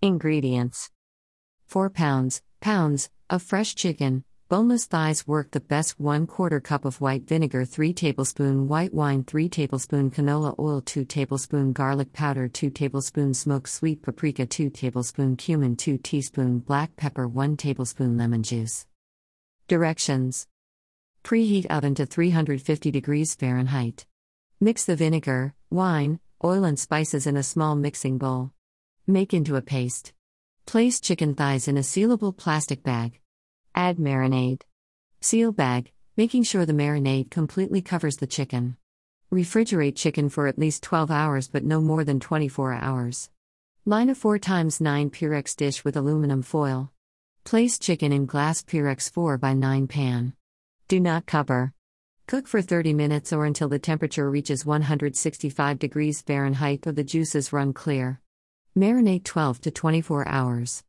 Ingredients 4 pounds, pounds of fresh chicken, boneless thighs work the best 1 quarter cup of white vinegar 3 tablespoon white wine 3 tablespoon canola oil 2 tablespoon garlic powder 2 tablespoon smoked sweet paprika 2 tablespoon cumin 2 teaspoon black pepper 1 tablespoon lemon juice. Directions Preheat oven to 350 degrees Fahrenheit. Mix the vinegar, wine, oil and spices in a small mixing bowl. Make into a paste. Place chicken thighs in a sealable plastic bag. Add marinade. Seal bag, making sure the marinade completely covers the chicken. Refrigerate chicken for at least 12 hours but no more than 24 hours. Line a 4 x 9 Pyrex dish with aluminum foil. Place chicken in glass Pyrex 4 x 9 pan. Do not cover. Cook for 30 minutes or until the temperature reaches 165 degrees Fahrenheit or the juices run clear. Marinate 12 to 24 hours.